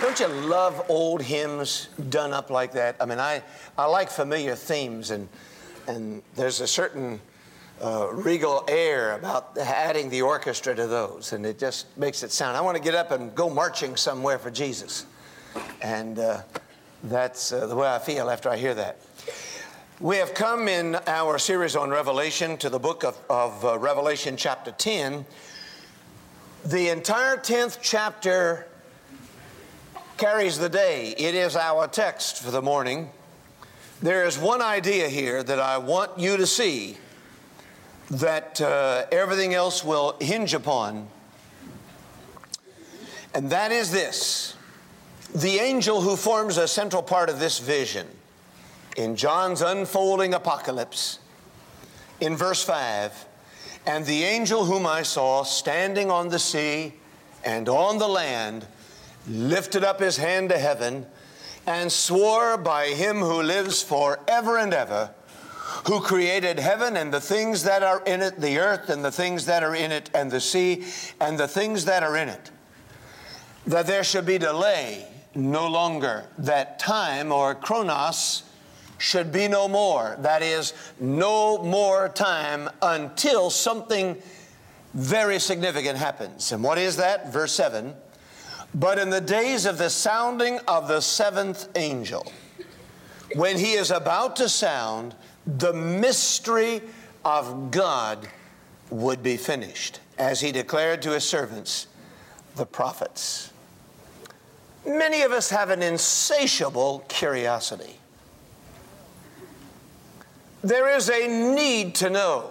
Don't you love old hymns done up like that? I mean, I, I like familiar themes, and, and there's a certain uh, regal air about adding the orchestra to those, and it just makes it sound. I want to get up and go marching somewhere for Jesus. And uh, that's uh, the way I feel after I hear that. We have come in our series on Revelation to the book of, of uh, Revelation, chapter 10. The entire 10th chapter carries the day. It is our text for the morning. There is one idea here that I want you to see that uh, everything else will hinge upon, and that is this the angel who forms a central part of this vision in John's unfolding apocalypse, in verse 5, and the angel whom I saw standing on the sea and on the land lifted up his hand to heaven, and swore by him who lives forever and ever, who created heaven and the things that are in it, the earth and the things that are in it, and the sea and the things that are in it, that there should be delay no longer, that time or chronos should be no more. That is, no more time until something very significant happens. And what is that? Verse 7 but in the days of the sounding of the seventh angel, when he is about to sound, the mystery of God would be finished, as he declared to his servants, the prophets. Many of us have an insatiable curiosity. There is a need to know.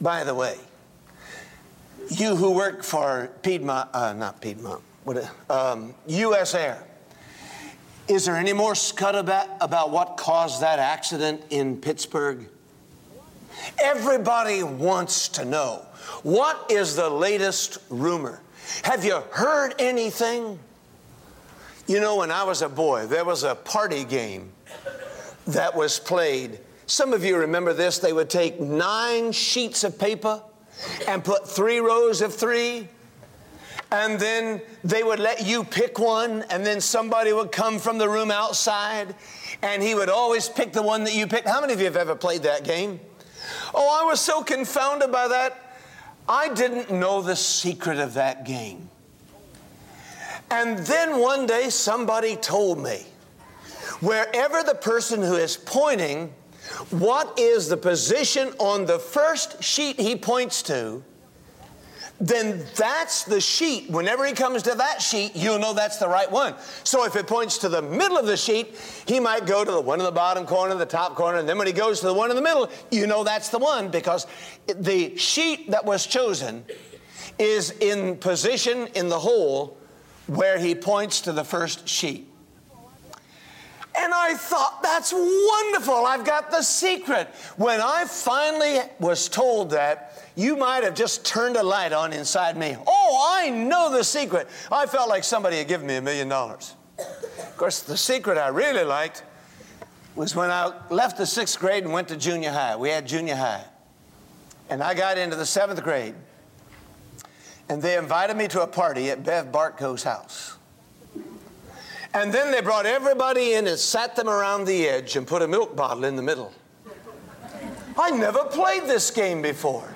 By the way, you who work for Piedmont, uh, not Piedmont, what, um, U.S. Air, is there any more scuttlebutt about what caused that accident in Pittsburgh? Everybody wants to know what is the latest rumor? Have you heard anything? You know, when I was a boy, there was a party game that was played. Some of you remember this. They would take nine sheets of paper and put three rows of three. And then they would let you pick one, and then somebody would come from the room outside, and he would always pick the one that you picked. How many of you have ever played that game? Oh, I was so confounded by that. I didn't know the secret of that game. And then one day somebody told me wherever the person who is pointing what is the position on the first sheet he points to, then that's the sheet. Whenever he comes to that sheet, you'll know that's the right one. So if it points to the middle of the sheet, he might go to the one in the bottom corner, the top corner, and then when he goes to the one in the middle, you know that's the one because the sheet that was chosen is in position in the hole where he points to the first sheet. And I thought, that's wonderful. I've got the secret. When I finally was told that, you might have just turned a light on inside me. Oh, I know the secret. I felt like somebody had given me a million dollars. Of course, the secret I really liked was when I left the sixth grade and went to junior high. We had junior high. And I got into the seventh grade. And they invited me to a party at Bev Bartko's house. And then they brought everybody in and sat them around the edge and put a milk bottle in the middle. I never played this game before.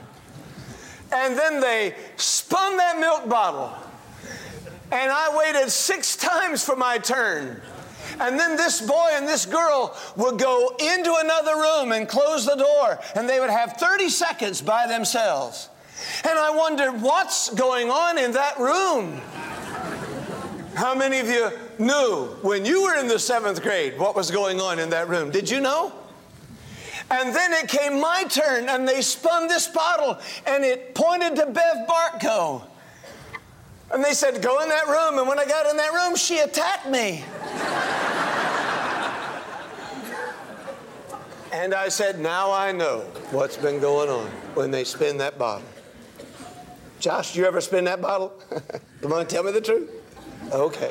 And then they spun that milk bottle. And I waited six times for my turn. And then this boy and this girl would go into another room and close the door, and they would have 30 seconds by themselves. And I wondered, what's going on in that room? How many of you knew when you were in the seventh grade what was going on in that room? Did you know? And then it came my turn, and they spun this bottle, and it pointed to Bev Bartko. And they said, Go in that room. And when I got in that room, she attacked me. and I said, Now I know what's been going on when they spin that bottle. Josh, you ever spin that bottle? Come on, tell me the truth. Okay.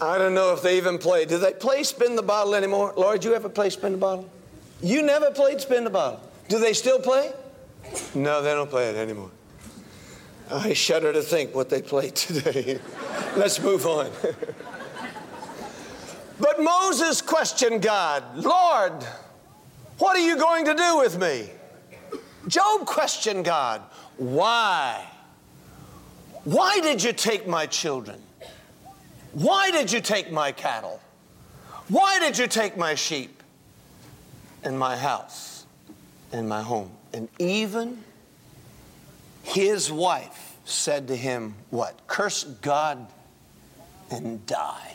I don't know if they even play. Do they play spin the bottle anymore? Lord, you ever play spin the bottle? You never played spin the bottle. Do they still play? No, they don't play it anymore. I shudder to think what they played today. Let's move on. but Moses questioned God Lord, what are you going to do with me? Job questioned God, Why? Why did you take my children? Why did you take my cattle? Why did you take my sheep and my house and my home? And even his wife said to him, What? Curse God and die.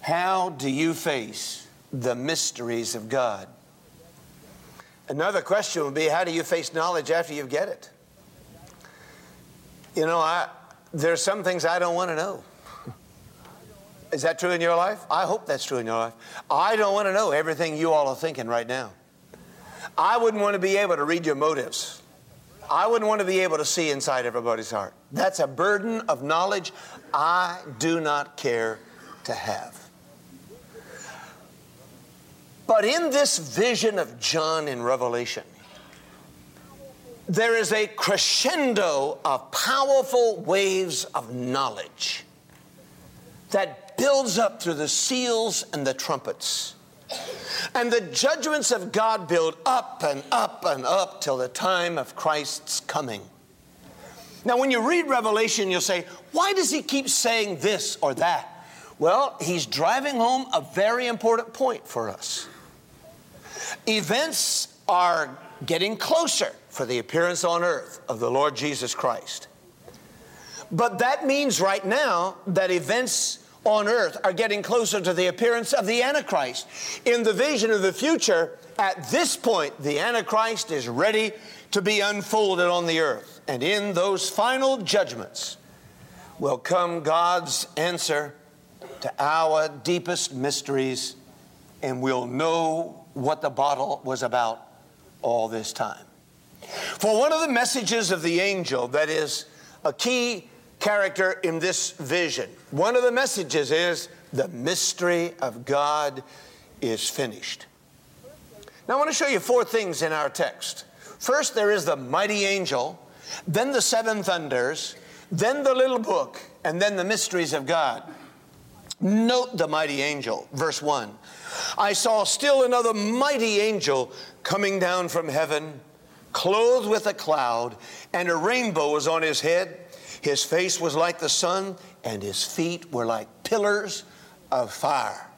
How do you face the mysteries of God? Another question would be how do you face knowledge after you get it? You know, I, there's some things I don't want to know. Is that true in your life? I hope that's true in your life. I don't want to know everything you all are thinking right now. I wouldn't want to be able to read your motives. I wouldn't want to be able to see inside everybody's heart. That's a burden of knowledge I do not care to have. But in this vision of John in Revelation, there is a crescendo of powerful waves of knowledge that builds up through the seals and the trumpets. And the judgments of God build up and up and up till the time of Christ's coming. Now, when you read Revelation, you'll say, why does he keep saying this or that? Well, he's driving home a very important point for us. Events are getting closer for the appearance on earth of the Lord Jesus Christ. But that means right now that events on earth are getting closer to the appearance of the Antichrist. In the vision of the future, at this point, the Antichrist is ready to be unfolded on the earth. And in those final judgments will come God's answer to our deepest mysteries, and we'll know what the bottle was about all this time. For one of the messages of the angel that is a key character in this vision, one of the messages is the mystery of God is finished. Now, I want to show you four things in our text. First, there is the mighty angel, then the seven thunders, then the little book, and then the mysteries of God. Note the mighty angel, verse 1. I saw still another mighty angel coming down from heaven, clothed with a cloud, and a rainbow was on his head. His face was like the sun, and his feet were like pillars of fire.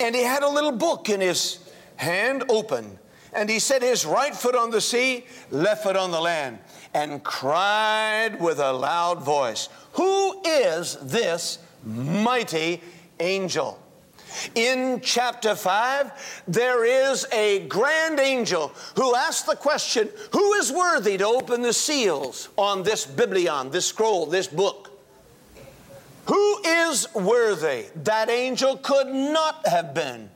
And he had a little book in his hand open, and he set his right foot on the sea, left foot on the land, and cried with a loud voice, Who is this mighty angel? In chapter 5, there is a grand angel who asks the question Who is worthy to open the seals on this Biblion, this scroll, this book? Who is worthy? That angel could not have been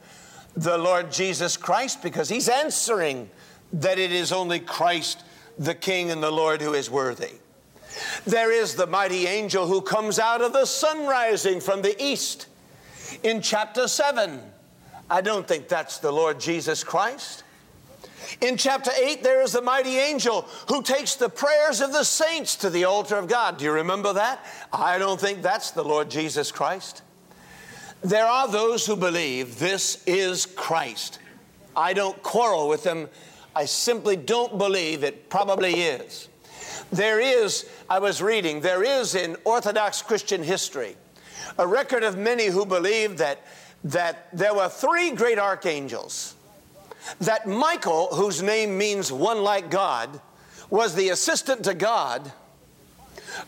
the Lord Jesus Christ because he's answering that it is only Christ, the King and the Lord, who is worthy. There is the mighty angel who comes out of the sun rising from the east in chapter 7. I don't think that's the Lord Jesus Christ. In chapter 8, there is the mighty angel who takes the prayers of the saints to the altar of God. Do you remember that? I don't think that's the Lord Jesus Christ. There are those who believe this is Christ. I don't quarrel with them. I simply don't believe it probably is. There is, I was reading, there is in Orthodox Christian history a record of many who believe that, that there were three great archangels. That Michael, whose name means one like God, was the assistant to God.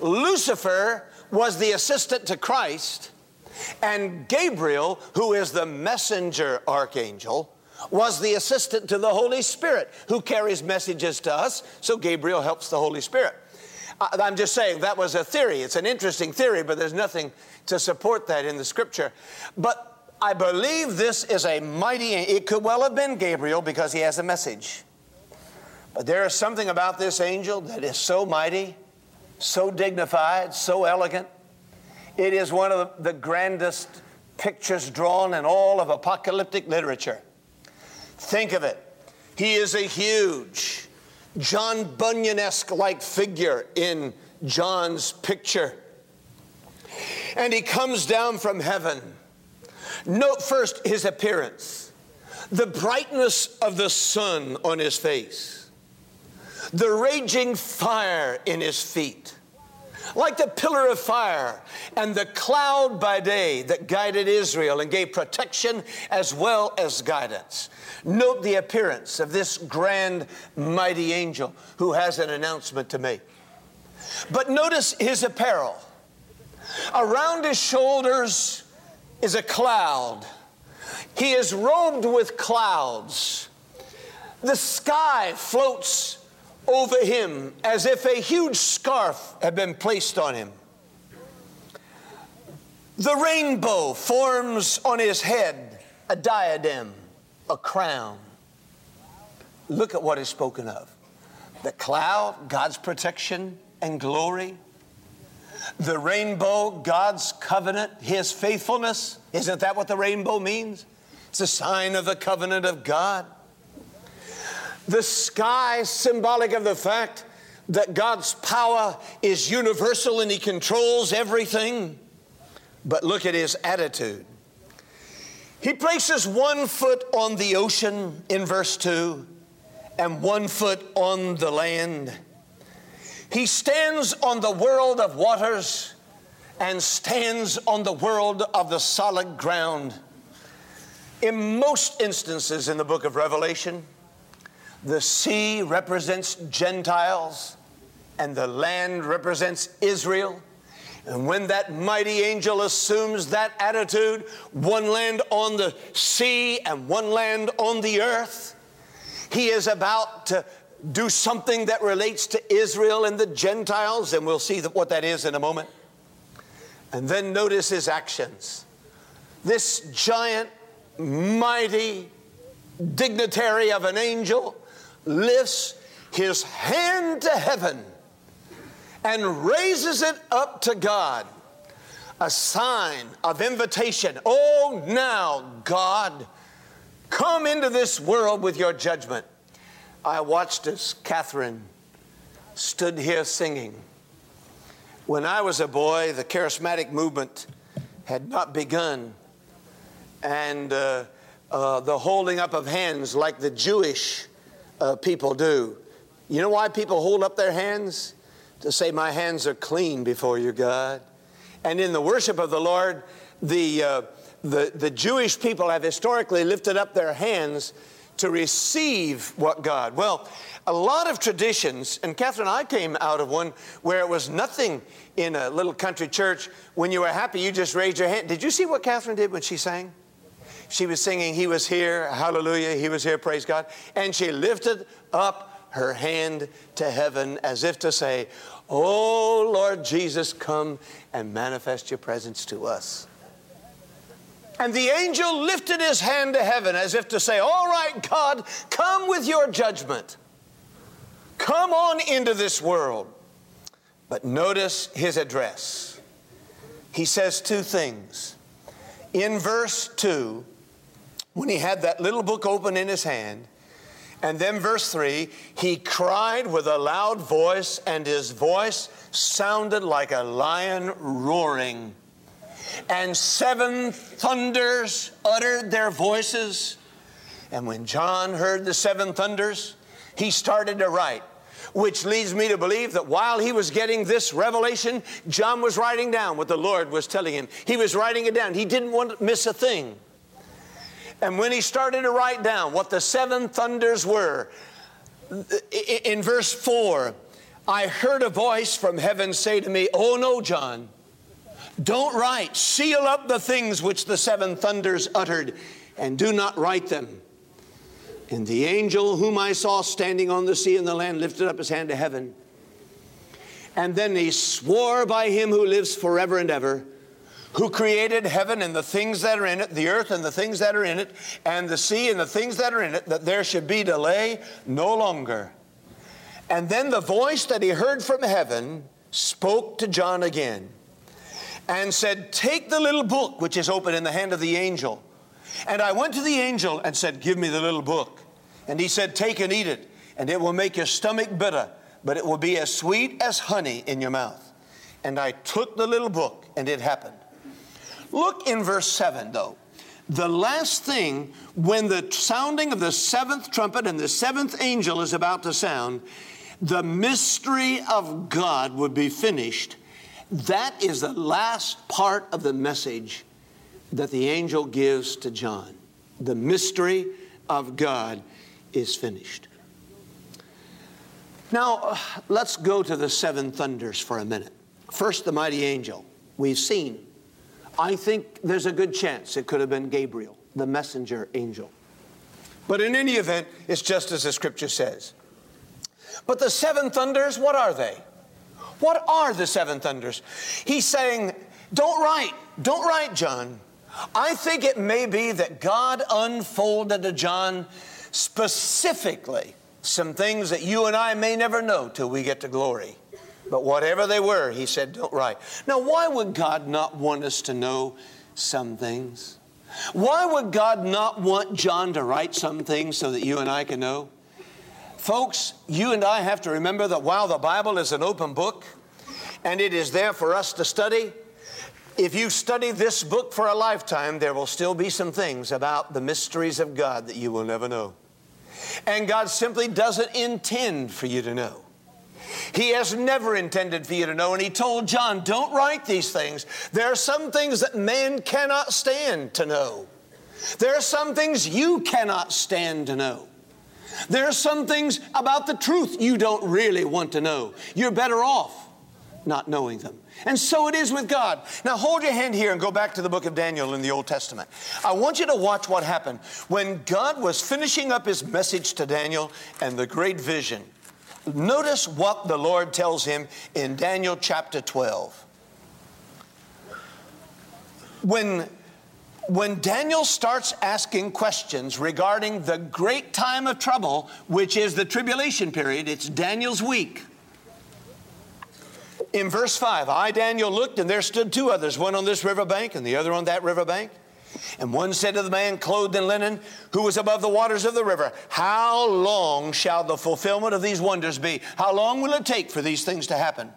Lucifer was the assistant to Christ. And Gabriel, who is the messenger archangel, was the assistant to the Holy Spirit, who carries messages to us. So Gabriel helps the Holy Spirit. I'm just saying that was a theory. It's an interesting theory, but there's nothing to support that in the scripture. But I believe this is a mighty, it could well have been Gabriel because he has a message. But there is something about this angel that is so mighty, so dignified, so elegant. It is one of the grandest pictures drawn in all of apocalyptic literature. Think of it. He is a huge, John Bunyan esque like figure in John's picture. And he comes down from heaven. Note first his appearance the brightness of the sun on his face, the raging fire in his feet, like the pillar of fire and the cloud by day that guided Israel and gave protection as well as guidance. Note the appearance of this grand, mighty angel who has an announcement to make. But notice his apparel. Around his shoulders is a cloud. He is robed with clouds. The sky floats over him as if a huge scarf had been placed on him. The rainbow forms on his head a diadem, a crown. Look at what is spoken of the cloud, God's protection and glory. The rainbow, God's covenant, His faithfulness. Isn't that what the rainbow means? It's a sign of the covenant of God. The sky, symbolic of the fact that God's power is universal and He controls everything. But look at His attitude. He places one foot on the ocean in verse 2 and one foot on the land. He stands on the world of waters and stands on the world of the solid ground. In most instances in the book of Revelation, the sea represents Gentiles and the land represents Israel. And when that mighty angel assumes that attitude, one land on the sea and one land on the earth, he is about to do something that relates to Israel and the Gentiles, and we'll see what that is in a moment. And then notice his actions. This giant, mighty dignitary of an angel lifts his hand to heaven and raises it up to God, a sign of invitation. Oh, now, God, come into this world with your judgment. I watched as Catherine stood here singing. When I was a boy, the charismatic movement had not begun, and uh, uh, the holding up of hands like the Jewish uh, people do. You know why people hold up their hands? To say, My hands are clean before you, God. And in the worship of the Lord, the, uh, the, the Jewish people have historically lifted up their hands to receive what God. Well, a lot of traditions, and Catherine I came out of one where it was nothing in a little country church. When you were happy, you just raised your hand. Did you see what Catherine did when she sang? She was singing, He was here, hallelujah, He was here, praise God. And she lifted up her hand to heaven as if to say, Oh, Lord Jesus, come and manifest your presence to us. And the angel lifted his hand to heaven as if to say, All right, God, come with your judgment. Come on into this world. But notice his address. He says two things. In verse 2, when he had that little book open in his hand. And then, verse 3 he cried with a loud voice, and his voice sounded like a lion roaring. And seven thunders uttered their voices. And when John heard the seven thunders, he started to write, which leads me to believe that while he was getting this revelation, John was writing down what the Lord was telling him. He was writing it down. He didn't want to miss a thing. And when he started to write down what the seven thunders were, in verse 4, I heard a voice from heaven say to me, Oh no, John, don't write. Seal up the things which the seven thunders uttered, and do not write them. And the angel whom I saw standing on the sea and the land lifted up his hand to heaven. And then he swore by him who lives forever and ever who created heaven and the things that are in it, the earth and the things that are in it, and the sea and the things that are in it, that there should be delay no longer. And then the voice that he heard from heaven spoke to John again and said, Take the little book which is open in the hand of the angel. And I went to the angel and said, Give me the little book. And he said, Take and eat it and it will make your stomach bitter, but it will be as sweet as honey in your mouth. And I took the little book, and it happened. Look in verse 7, though. The last thing, when the sounding of the seventh trumpet and the seventh angel is about to sound, the mystery of God would be finished. That is the last part of the message that the angel gives to John. The mystery of God is finished. Now, let's go to the seven thunders for a minute. First, the mighty angel. We've seen. I think there's a good chance it could have been Gabriel, the messenger angel. But in any event, it's just as the scripture says. But the seven thunders, what are they? What are the seven thunders? He's saying, Don't write, don't write, John. I think it may be that God unfolded to John specifically some things that you and I may never know till we get to glory. But whatever they were, he said, don't write. Now, why would God not want us to know some things? Why would God not want John to write some things so that you and I can know? Folks, you and I have to remember that while the Bible is an open book and it is there for us to study, if you study this book for a lifetime, there will still be some things about the mysteries of God that you will never know. And God simply doesn't intend for you to know. He has never intended for you to know. And he told John, don't write these things. There are some things that man cannot stand to know. There are some things you cannot stand to know. There are some things about the truth you don't really want to know. You're better off not knowing them. And so it is with God. Now hold your hand here and go back to the book of Daniel in the Old Testament. I want you to watch what happened when God was finishing up his message to Daniel and the great vision. Notice what the Lord tells him in Daniel chapter 12. When when Daniel starts asking questions regarding the great time of trouble, which is the tribulation period, it's Daniel's week. In verse 5, I, Daniel, looked, and there stood two others, one on this riverbank and the other on that riverbank. And one said to the man clothed in linen, who was above the waters of the river, How long shall the fulfillment of these wonders be? How long will it take for these things to happen?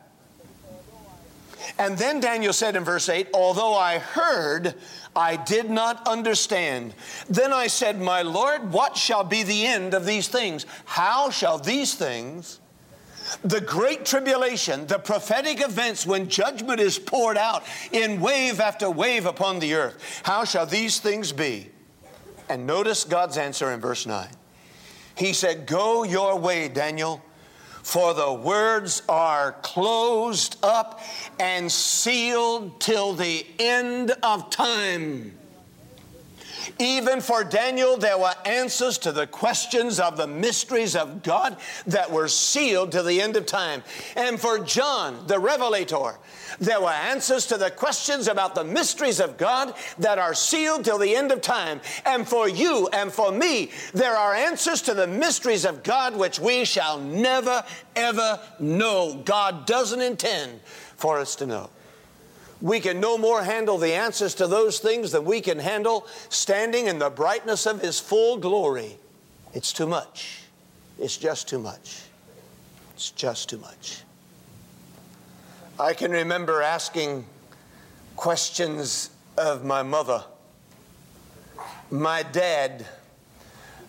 And then Daniel said in verse 8, Although I heard, I did not understand. Then I said, My Lord, what shall be the end of these things? How shall these things the great tribulation, the prophetic events when judgment is poured out in wave after wave upon the earth. How shall these things be? And notice God's answer in verse 9. He said, Go your way, Daniel, for the words are closed up and sealed till the end of time. Even for Daniel, there were answers to the questions of the mysteries of God that were sealed to the end of time. And for John, the Revelator, there were answers to the questions about the mysteries of God that are sealed till the end of time. And for you and for me, there are answers to the mysteries of God which we shall never, ever know. God doesn't intend for us to know. We can no more handle the answers to those things than we can handle standing in the brightness of His full glory. It's too much. It's just too much. It's just too much. I can remember asking questions of my mother. My dad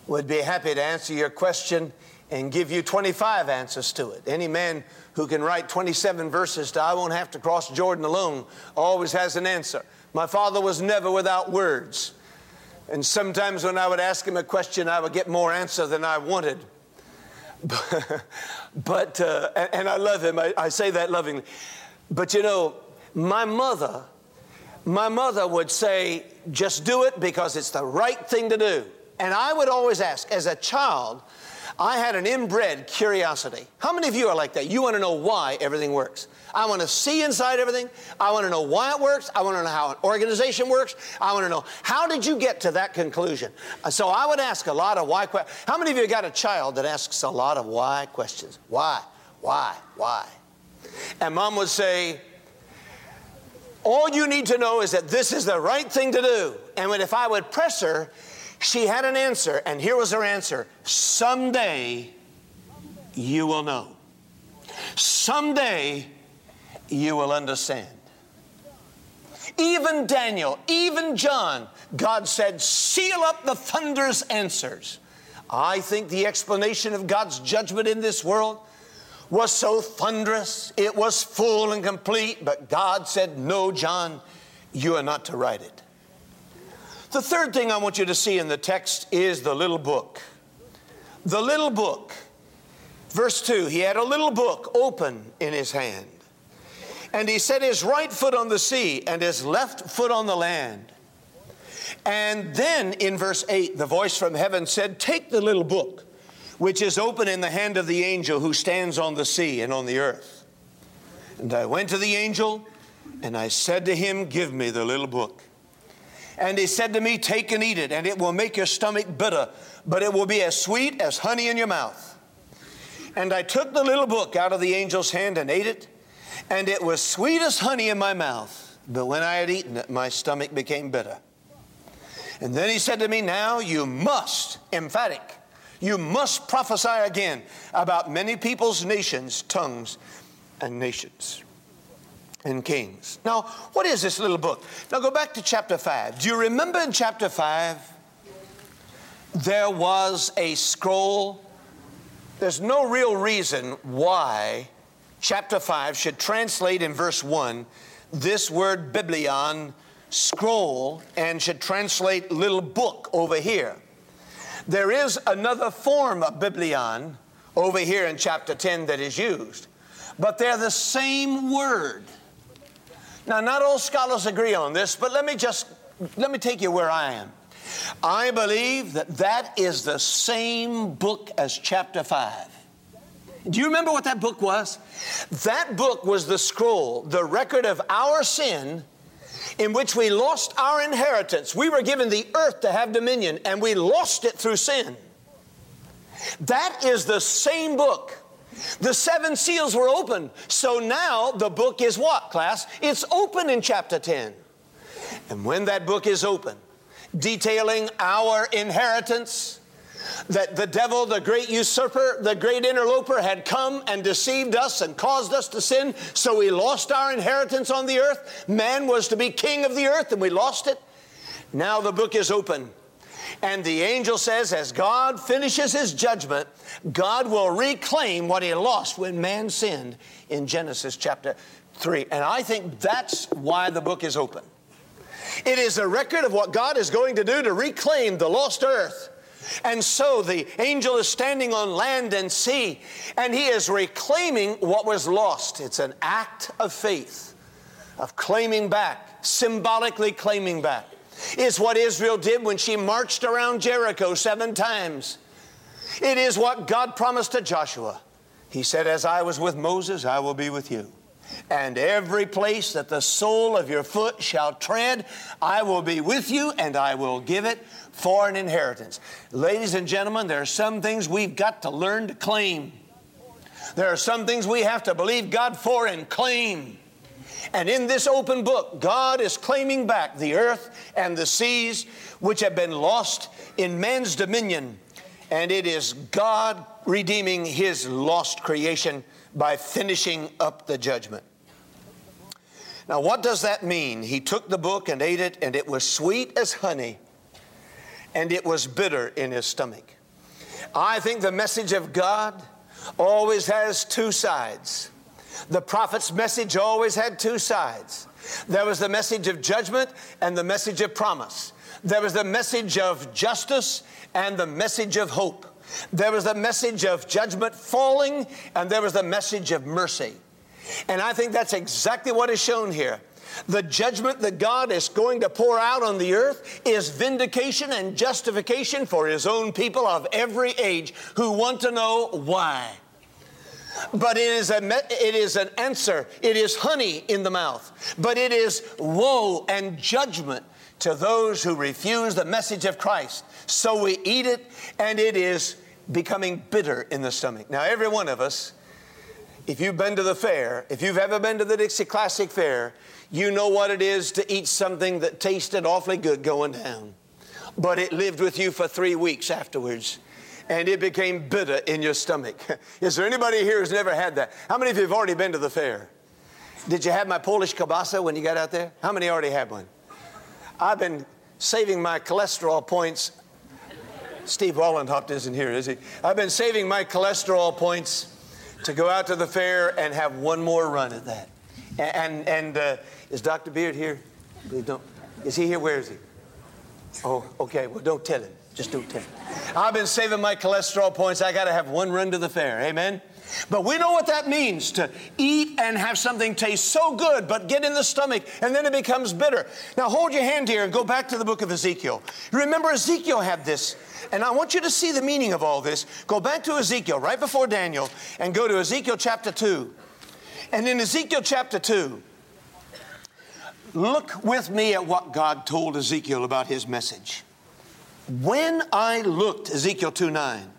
would be happy to answer your question and give you 25 answers to it. Any man who can write 27 verses to I won't have to cross Jordan alone always has an answer. My father was never without words. And sometimes when I would ask him a question, I would get more answer than I wanted. but, uh, and I love him, I, I say that lovingly. But you know, my mother, my mother would say, just do it because it's the right thing to do. And I would always ask, as a child, I had an inbred curiosity. How many of you are like that? You want to know why everything works. I want to see inside everything. I want to know why it works. I want to know how an organization works. I want to know how did you get to that conclusion? Uh, so I would ask a lot of why questions. How many of you got a child that asks a lot of why questions? Why? Why? Why? And mom would say, all you need to know is that this is the right thing to do. And if I would press her, she had an answer, and here was her answer Someday you will know. Someday, you will understand. Even Daniel, even John, God said, seal up the thunder's answers. I think the explanation of God's judgment in this world was so thunderous, it was full and complete, but God said, No, John, you are not to write it. The third thing I want you to see in the text is the little book. The little book. Verse 2 He had a little book open in his hand. And he set his right foot on the sea and his left foot on the land. And then in verse 8, the voice from heaven said, Take the little book, which is open in the hand of the angel who stands on the sea and on the earth. And I went to the angel and I said to him, Give me the little book. And he said to me, Take and eat it, and it will make your stomach bitter, but it will be as sweet as honey in your mouth. And I took the little book out of the angel's hand and ate it and it was sweet as honey in my mouth. But when I had eaten it, my stomach became bitter. And then he said to me, Now you must, emphatic, you must prophesy again about many peoples, nations, tongues, and nations and kings. Now, what is this little book? Now go back to chapter 5. Do you remember in chapter 5? There was a scroll. There's no real reason why chapter 5 should translate in verse 1 this word biblion, scroll, and should translate little book over here. There is another form of biblion over here in chapter 10 that is used, but they're the same word. Now, not all scholars agree on this, but let me just let me take you where I am. I believe that that is the same book as chapter 5. Do you remember what that book was? That book was the scroll, the record of our sin in which we lost our inheritance. We were given the earth to have dominion, and we lost it through sin. That is the same book. The seven seals were open. So now the book is what, class? It's open in chapter 10. And when that book is open, detailing our inheritance, that the devil, the great usurper, the great interloper, had come and deceived us and caused us to sin, so we lost our inheritance on the earth. Man was to be king of the earth, and we lost it. Now the book is open. And the angel says, as God finishes his judgment, God will reclaim what he lost when man sinned in Genesis chapter 3. And I think that's why the book is open. It is a record of what God is going to do to reclaim the lost earth and so the angel is standing on land and sea, and he is reclaiming what was lost. It's an act of faith, of claiming back, symbolically claiming back. Is what Israel did when she marched around Jericho seven times. It is what God promised to Joshua. He said, As I was with Moses, I will be with you. And every place that the sole of your foot shall tread, I will be with you and I will give it for an inheritance. Ladies and gentlemen, there are some things we've got to learn to claim. There are some things we have to believe God for and claim. And in this open book, God is claiming back the earth and the seas which have been lost in man's dominion. And it is God redeeming his lost creation by finishing up the judgment. Now, what does that mean? He took the book and ate it, and it was sweet as honey and it was bitter in his stomach. I think the message of God always has two sides. The prophet's message always had two sides. There was the message of judgment and the message of promise. There was the message of justice and the message of hope. There was the message of judgment falling and there was the message of mercy. And I think that's exactly what is shown here. The judgment that God is going to pour out on the earth is vindication and justification for His own people of every age who want to know why. But it is, a, it is an answer. It is honey in the mouth. But it is woe and judgment to those who refuse the message of Christ. So we eat it, and it is becoming bitter in the stomach. Now, every one of us, if you've been to the fair, if you've ever been to the Dixie Classic Fair, you know what it is to eat something that tasted awfully good going down. But it lived with you for three weeks afterwards. And it became bitter in your stomach. Is there anybody here who's never had that? How many of you have already been to the fair? Did you have my Polish kielbasa when you got out there? How many already had one? I've been saving my cholesterol points. Steve Wallenhoft isn't here, is he? I've been saving my cholesterol points to go out to the fair and have one more run at that. And, and uh, is Dr. Beard here? Don't, is he here? Where is he? Oh, okay. Well, don't tell him. Just tell him. I've been saving my cholesterol points. I got to have one run to the fair. Amen. But we know what that means to eat and have something taste so good, but get in the stomach and then it becomes bitter. Now hold your hand here and go back to the book of Ezekiel. Remember, Ezekiel had this, and I want you to see the meaning of all this. Go back to Ezekiel right before Daniel and go to Ezekiel chapter 2. And in Ezekiel chapter 2, look with me at what God told Ezekiel about his message. When I looked, Ezekiel 2 9,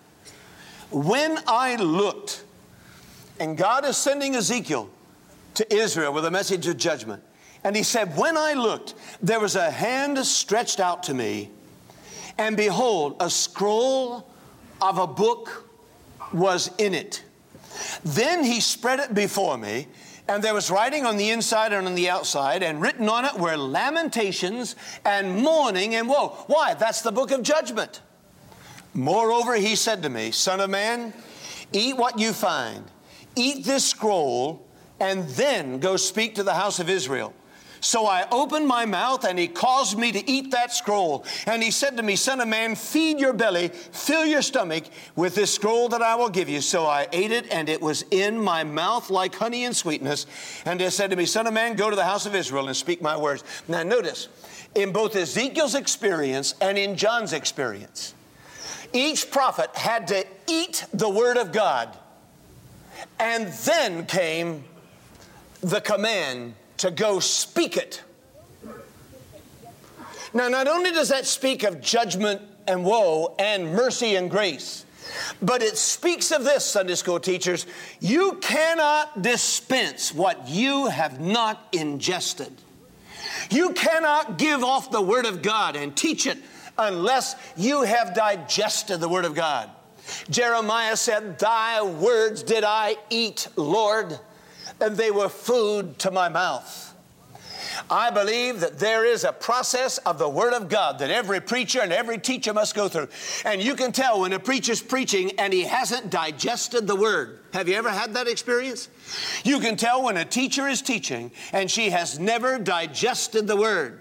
when I looked, and God is sending Ezekiel to Israel with a message of judgment. And he said, When I looked, there was a hand stretched out to me, and behold, a scroll of a book was in it. Then he spread it before me, and there was writing on the inside and on the outside, and written on it were lamentations and mourning and woe. Why? That's the book of judgment. Moreover, he said to me, Son of man, eat what you find, eat this scroll, and then go speak to the house of Israel. So I opened my mouth, and he caused me to eat that scroll. And he said to me, Son of man, feed your belly, fill your stomach with this scroll that I will give you. So I ate it, and it was in my mouth like honey and sweetness. And he said to me, Son of man, go to the house of Israel and speak my words. Now notice, in both Ezekiel's experience and in John's experience, each prophet had to eat the word of God. And then came the command to go speak it. Now, not only does that speak of judgment and woe and mercy and grace, but it speaks of this, Sunday school teachers you cannot dispense what you have not ingested. You cannot give off the Word of God and teach it unless you have digested the Word of God. Jeremiah said, Thy words did I eat, Lord and they were food to my mouth. I believe that there is a process of the Word of God that every preacher and every teacher must go through. And you can tell when a preacher's preaching and he hasn't digested the Word. Have you ever had that experience? You can tell when a teacher is teaching and she has never digested the Word.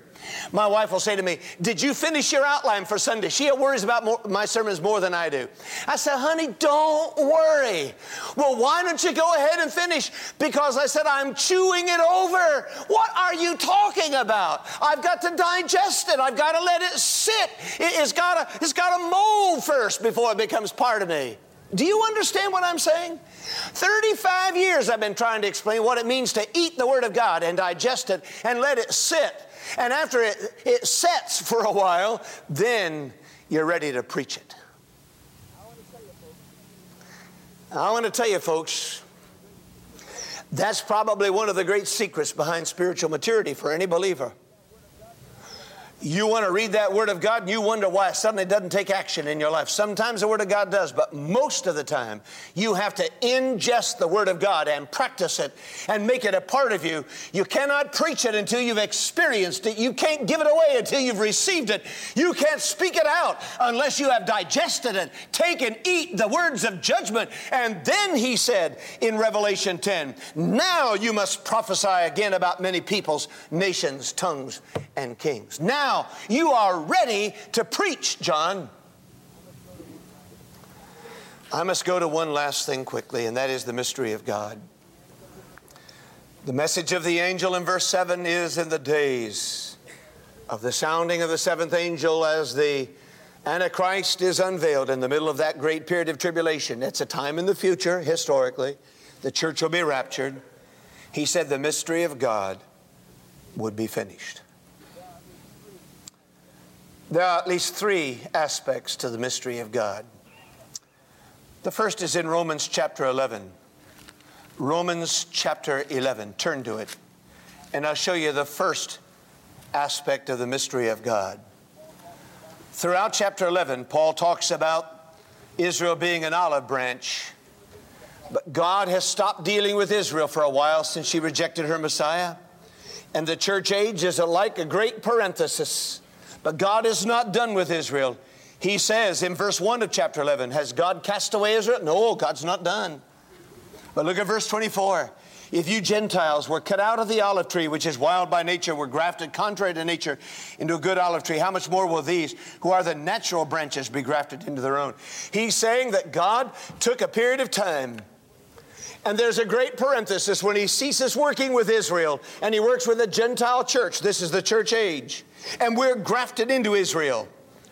My wife will say to me, Did you finish your outline for Sunday? She worries about more, my sermons more than I do. I said, Honey, don't worry. Well, why don't you go ahead and finish? Because I said, I'm chewing it over. What are you talking about? I've got to digest it. I've got to let it sit. It, has got to, it's got to mold first before it becomes part of me. Do you understand what I'm saying? 35 years I've been trying to explain what it means to eat the Word of God and digest it and let it sit. And after it, it sets for a while, then you're ready to preach it. I want to tell you, folks, that's probably one of the great secrets behind spiritual maturity for any believer. You want to read that Word of God and you wonder why suddenly it suddenly doesn't take action in your life. Sometimes the Word of God does, but most of the time you have to ingest the Word of God and practice it and make it a part of you. You cannot preach it until you've experienced it. You can't give it away until you've received it. You can't speak it out unless you have digested it. Take and eat the words of judgment. And then he said in Revelation 10, Now you must prophesy again about many peoples, nations, tongues, and kings. Now now you are ready to preach, John. I must go to one last thing quickly, and that is the mystery of God. The message of the angel in verse 7 is in the days of the sounding of the seventh angel as the Antichrist is unveiled in the middle of that great period of tribulation. It's a time in the future, historically. The church will be raptured. He said the mystery of God would be finished. There are at least three aspects to the mystery of God. The first is in Romans chapter 11. Romans chapter 11. Turn to it. And I'll show you the first aspect of the mystery of God. Throughout chapter 11, Paul talks about Israel being an olive branch. But God has stopped dealing with Israel for a while since she rejected her Messiah. And the church age is like a great parenthesis. But God is not done with Israel. He says in verse 1 of chapter 11, Has God cast away Israel? No, God's not done. But look at verse 24. If you Gentiles were cut out of the olive tree, which is wild by nature, were grafted contrary to nature into a good olive tree, how much more will these, who are the natural branches, be grafted into their own? He's saying that God took a period of time and there's a great parenthesis when he ceases working with Israel and he works with a Gentile church. This is the church age. And we're grafted into Israel.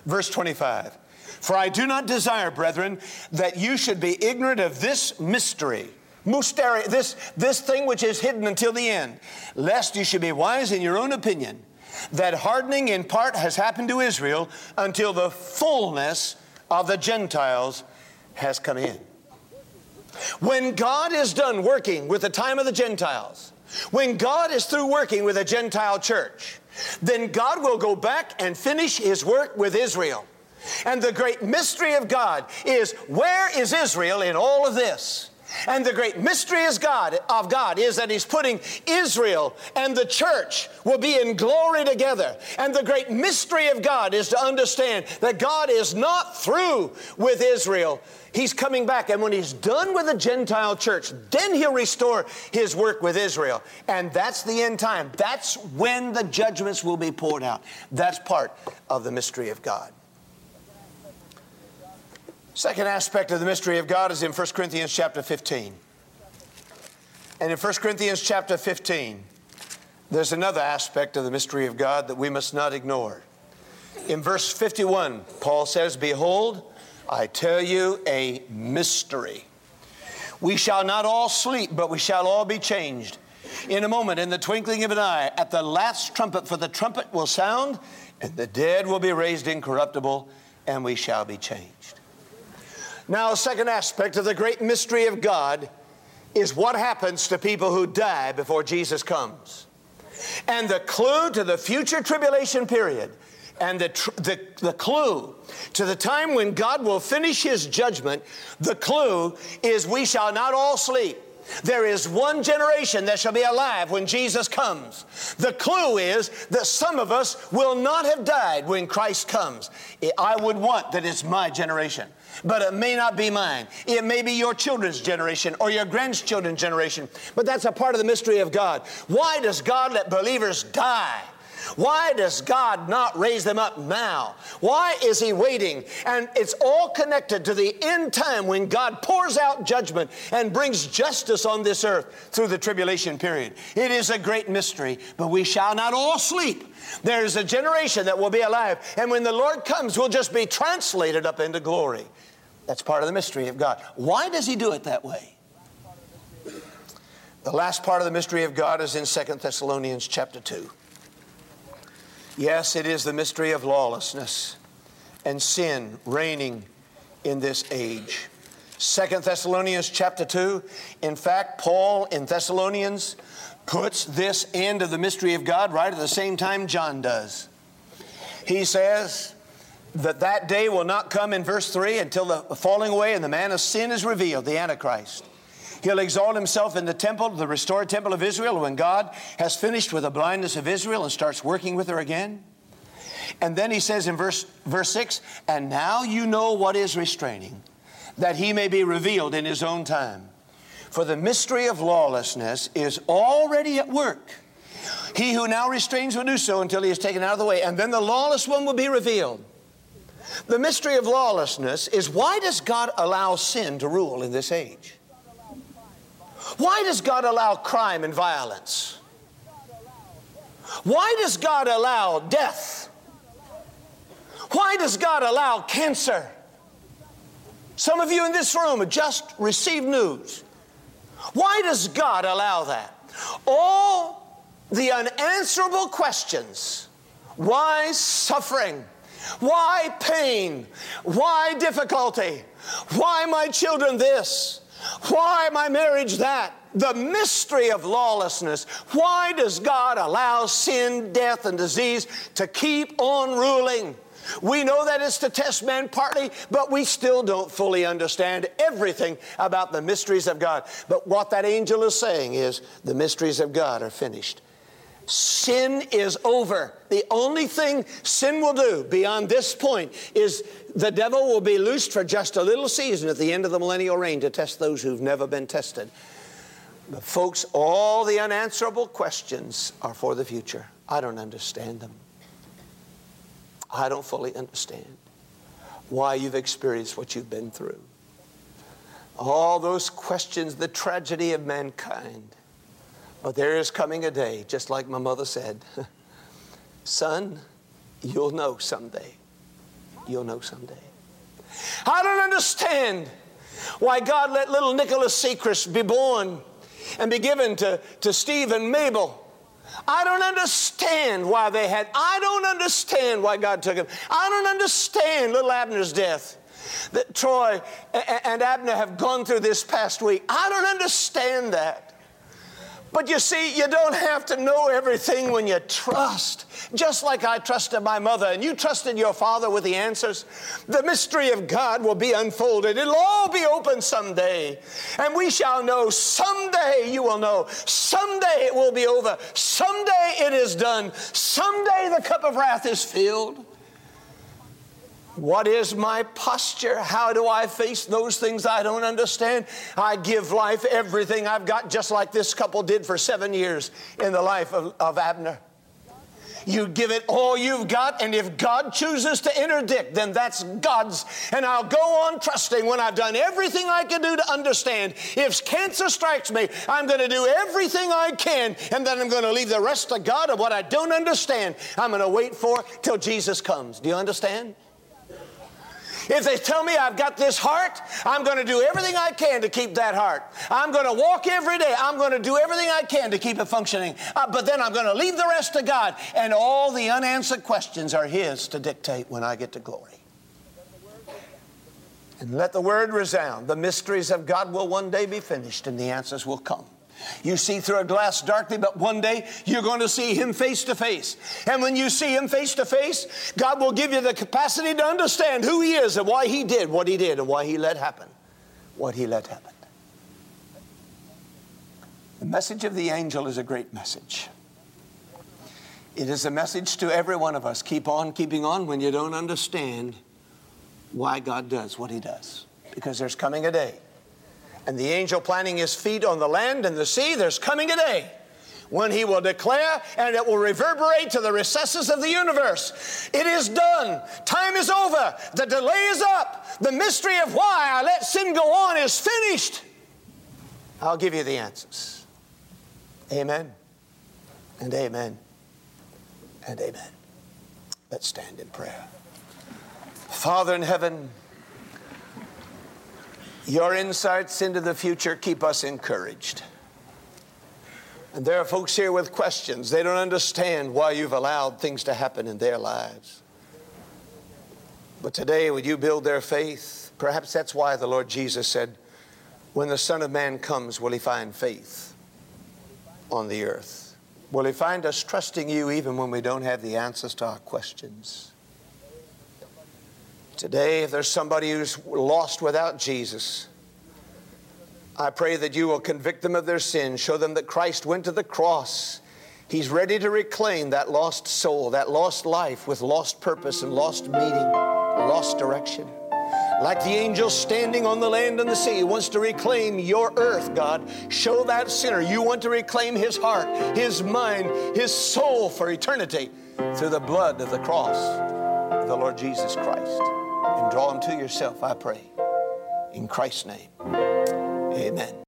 Verse 25. For I do not desire, brethren, that you should be ignorant of this mystery. This, this thing which is hidden until the end, lest you should be wise in your own opinion, that hardening in part has happened to Israel until the fullness of the Gentiles has come in. When God is done working with the time of the Gentiles, when God is through working with a Gentile church, then God will go back and finish his work with Israel. And the great mystery of God is where is Israel in all of this? And the great mystery is God of God is that He's putting Israel and the church will be in glory together. And the great mystery of God is to understand that God is not through with Israel. He's coming back, and when he's done with the Gentile church, then he'll restore his work with Israel. And that's the end time. That's when the judgments will be poured out. That's part of the mystery of God. Second aspect of the mystery of God is in 1 Corinthians chapter 15. And in 1 Corinthians chapter 15, there's another aspect of the mystery of God that we must not ignore. In verse 51, Paul says, Behold, I tell you a mystery. We shall not all sleep, but we shall all be changed. In a moment, in the twinkling of an eye, at the last trumpet, for the trumpet will sound, and the dead will be raised incorruptible, and we shall be changed. Now, a second aspect of the great mystery of God is what happens to people who die before Jesus comes. And the clue to the future tribulation period and the, tr- the, the clue to the time when God will finish his judgment, the clue is we shall not all sleep. There is one generation that shall be alive when Jesus comes. The clue is that some of us will not have died when Christ comes. I would want that it's my generation, but it may not be mine. It may be your children's generation or your grandchildren's generation, but that's a part of the mystery of God. Why does God let believers die? Why does God not raise them up now? Why is He waiting? And it's all connected to the end time when God pours out judgment and brings justice on this earth through the tribulation period. It is a great mystery, but we shall not all sleep. There is a generation that will be alive, and when the Lord comes, we'll just be translated up into glory. That's part of the mystery of God. Why does He do it that way? The last part of the mystery of God is in 2 Thessalonians chapter 2. Yes, it is the mystery of lawlessness and sin reigning in this age. Second Thessalonians chapter 2. In fact, Paul in Thessalonians puts this end of the mystery of God right at the same time John does. He says that that day will not come in verse 3 until the falling away and the man of sin is revealed, the Antichrist. He'll exalt himself in the temple, the restored temple of Israel, when God has finished with the blindness of Israel and starts working with her again. And then he says in verse, verse 6 And now you know what is restraining, that he may be revealed in his own time. For the mystery of lawlessness is already at work. He who now restrains will do so until he is taken out of the way, and then the lawless one will be revealed. The mystery of lawlessness is why does God allow sin to rule in this age? Why does God allow crime and violence? Why does God allow death? Why does God allow cancer? Some of you in this room just received news. Why does God allow that? All the unanswerable questions why suffering? Why pain? Why difficulty? Why my children this? Why my marriage that? The mystery of lawlessness. Why does God allow sin, death, and disease to keep on ruling? We know that it's to test man partly, but we still don't fully understand everything about the mysteries of God. But what that angel is saying is the mysteries of God are finished. Sin is over. The only thing sin will do beyond this point is the devil will be loosed for just a little season at the end of the millennial reign to test those who've never been tested. But, folks, all the unanswerable questions are for the future. I don't understand them. I don't fully understand why you've experienced what you've been through. All those questions, the tragedy of mankind. But there is coming a day, just like my mother said, son, you'll know someday. You'll know someday. I don't understand why God let little Nicholas Sechrist be born and be given to, to Steve and Mabel I don't understand why they had, I don't understand why God took him. I don't understand little Abner's death that Troy and Abner have gone through this past week. I don't understand that. But you see, you don't have to know everything when you trust. Just like I trusted my mother and you trusted your father with the answers, the mystery of God will be unfolded. It'll all be open someday. And we shall know someday you will know. Someday it will be over. Someday it is done. Someday the cup of wrath is filled. What is my posture? How do I face those things I don't understand? I give life everything I've got, just like this couple did for seven years in the life of, of Abner. You give it all you've got, and if God chooses to interdict, then that's God's. And I'll go on trusting when I've done everything I can do to understand. If cancer strikes me, I'm going to do everything I can, and then I'm going to leave the rest to God of what I don't understand. I'm going to wait for till Jesus comes. Do you understand? If they tell me I've got this heart, I'm going to do everything I can to keep that heart. I'm going to walk every day. I'm going to do everything I can to keep it functioning. Uh, but then I'm going to leave the rest to God. And all the unanswered questions are His to dictate when I get to glory. And let the word resound. The mysteries of God will one day be finished and the answers will come. You see through a glass darkly, but one day you're going to see Him face to face. And when you see Him face to face, God will give you the capacity to understand who He is and why He did what He did and why He let happen what He let happen. The message of the angel is a great message. It is a message to every one of us. Keep on keeping on when you don't understand why God does what He does. Because there's coming a day and the angel planting his feet on the land and the sea, there's coming a day when he will declare and it will reverberate to the recesses of the universe. It is done. Time is over. The delay is up. The mystery of why I let sin go on is finished. I'll give you the answers. Amen and amen and amen. Let's stand in prayer. Father in heaven, your insights into the future keep us encouraged. And there are folks here with questions. They don't understand why you've allowed things to happen in their lives. But today, would you build their faith? Perhaps that's why the Lord Jesus said, When the Son of Man comes, will he find faith on the earth? Will he find us trusting you even when we don't have the answers to our questions? Today, if there's somebody who's lost without Jesus, I pray that you will convict them of their sin, show them that Christ went to the cross. He's ready to reclaim that lost soul, that lost life with lost purpose and lost meaning, lost direction. Like the angel standing on the land and the sea, he wants to reclaim your earth, God. Show that sinner you want to reclaim his heart, his mind, his soul for eternity through the blood of the cross the Lord Jesus Christ and draw them to yourself, I pray. In Christ's name, amen.